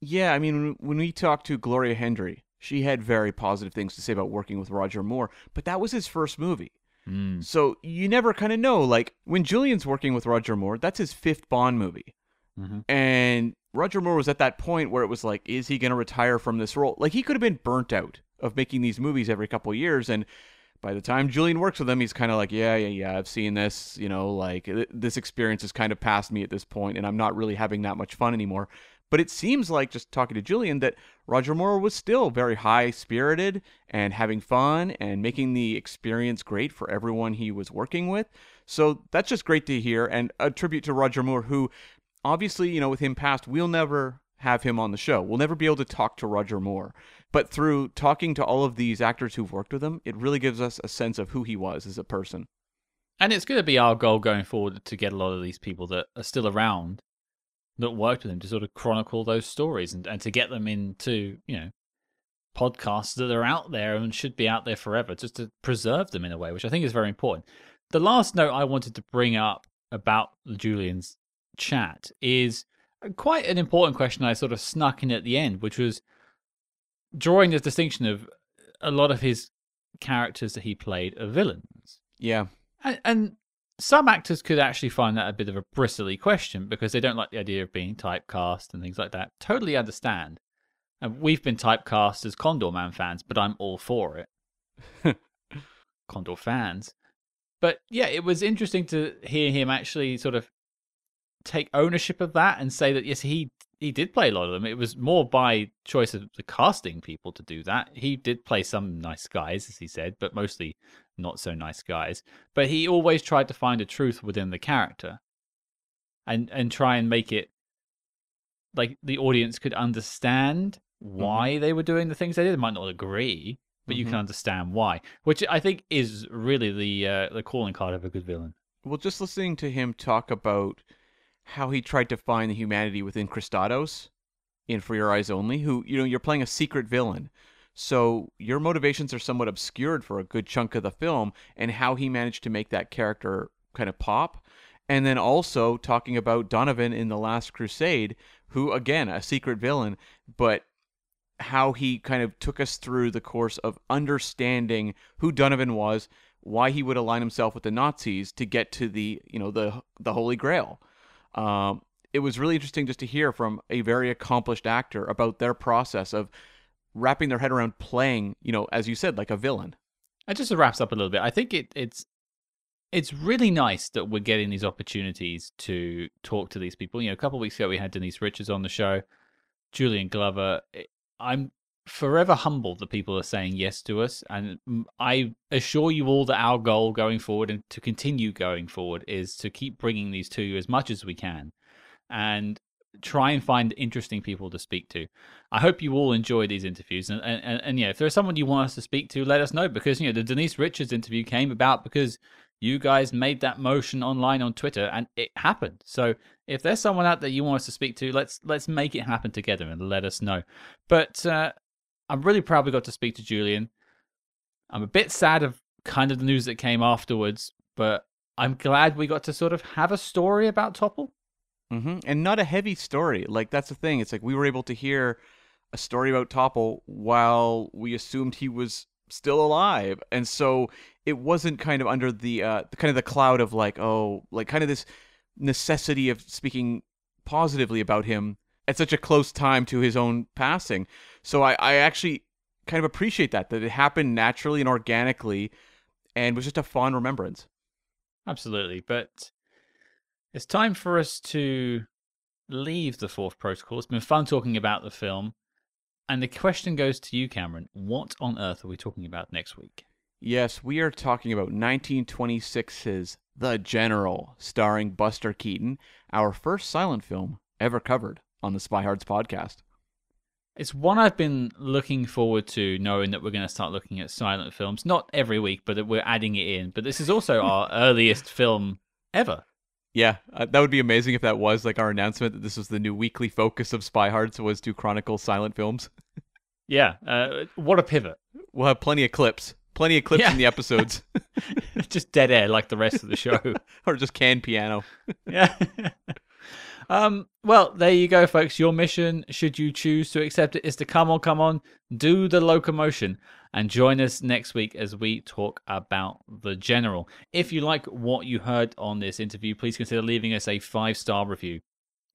Yeah, I mean, when we talked to Gloria Hendry, she had very positive things to say about working with Roger Moore, but that was his first movie. Mm. So you never kind of know. Like when Julian's working with Roger Moore, that's his fifth Bond movie. hmm And Roger Moore was at that point where it was like, is he going to retire from this role? Like he could have been burnt out of making these movies every couple of years. And by the time Julian works with him, he's kind of like, yeah, yeah, yeah, I've seen this. You know, like th- this experience has kind of passed me at this point, and I'm not really having that much fun anymore. But it seems like just talking to Julian that Roger Moore was still very high spirited and having fun and making the experience great for everyone he was working with. So that's just great to hear and a tribute to Roger Moore, who obviously, you know, with him passed, we'll never have him on the show. We'll never be able to talk to Roger Moore. But through talking to all of these actors who've worked with him, it really gives us a sense of who he was as a person. And it's going to be our goal going forward to get a lot of these people that are still around that worked with him to sort of chronicle those stories and, and to get them into, you know, podcasts that are out there and should be out there forever, just to preserve them in a way, which I think is very important. The last note I wanted to bring up about Julian's chat is quite an important question I sort of snuck in at the end, which was drawing this distinction of a lot of his characters that he played are villains. Yeah. And, and some actors could actually find that a bit of a bristly question because they don't like the idea of being typecast and things like that. Totally understand. And we've been typecast as Condorman fans, but I'm all for it. Condor fans. But yeah, it was interesting to hear him actually sort of take ownership of that and say that yes, he he did play a lot of them. It was more by choice of the casting people to do that. He did play some nice guys, as he said, but mostly not so nice guys. But he always tried to find a truth within the character, and and try and make it like the audience could understand why they were doing the things they did. They might not agree, but you Mhm. can understand why, which I think is really the uh, the calling card of a good villain. Well, just listening to him talk about how he tried to find the humanity within Kristatos in For Your Eyes Only, who, you know, you're playing a secret villain. So your motivations are somewhat obscured for a good chunk of the film, and how he managed to make that character kind of pop. And then also talking about Donovan in The Last Crusade, who, again, a secret villain, but how he kind of took us through the course of understanding who Donovan was, why he would align himself with the Nazis to get to the you know the the Holy Grail. Um, it was really interesting just to hear from a very accomplished actor about their process of wrapping their head around playing, you know, as you said, like a villain. And just to wrap up a little bit, I think it, it's it's really nice that we're getting these opportunities to talk to these people. You know, a couple of weeks ago we had Denise Richards on the show, Julian Glover. I'm forever humbled that people are saying yes to us, and I assure you all that our goal going forward and to continue going forward is to keep bringing these to you as much as we can, and try and find interesting people to speak to. I hope you all enjoy these interviews, and and, and, and yeah, if there's someone you want us to speak to, let us know because you know the Denise Richards interview came about because you guys made that motion online on Twitter and it happened. So if there's someone out there you want us to speak to, let's let's make it happen together and let us know. But uh, I'm really proud we got to speak to Julian. I'm a bit sad of kind of the news that came afterwards, but I'm glad we got to sort of have a story about Topol. hmm And not a heavy story. Like that's the thing. It's like we were able to hear a story about Topol while we assumed he was still alive, and so it wasn't kind of under the uh, the kind of the cloud of like oh like kind of this necessity of speaking positively about him at such a close time to his own passing. So I, I actually kind of appreciate that that it happened naturally and organically, and was just a fond remembrance. Absolutely, but It's time for us to leave the fourth protocol. It's been fun talking about the film. And the question goes to you, Cameron. What on earth are we talking about next week? Yes, we are talking about 1926's The General, starring Buster Keaton, our first silent film ever covered on the SpyHards podcast. It's one I've been looking forward to, knowing that we're going to start looking at silent films. Not every week, but that we're adding it in. But this is also our earliest film ever. Yeah, uh, that would be amazing if that was like our announcement that this was the new weekly focus of SpyHards was to chronicle silent films. Yeah, uh, what a pivot. We'll have plenty of clips, plenty of clips Yeah. in the episodes, just dead air like the rest of the show. or just canned piano. yeah. Um. Well, there you go, folks. Your mission, should you choose to accept it, is to come on, come on, do the locomotion, and join us next week as we talk about the general. If you like what you heard on this interview, please consider leaving us a five star review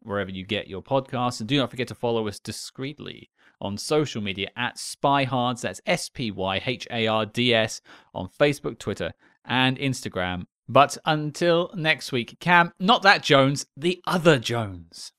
wherever you get your podcasts, and do not forget to follow us discreetly on social media at SpyHards. That's S P Y H A R D S on Facebook, Twitter, and Instagram. But until next week, Cam, not that Jones, the other Jones.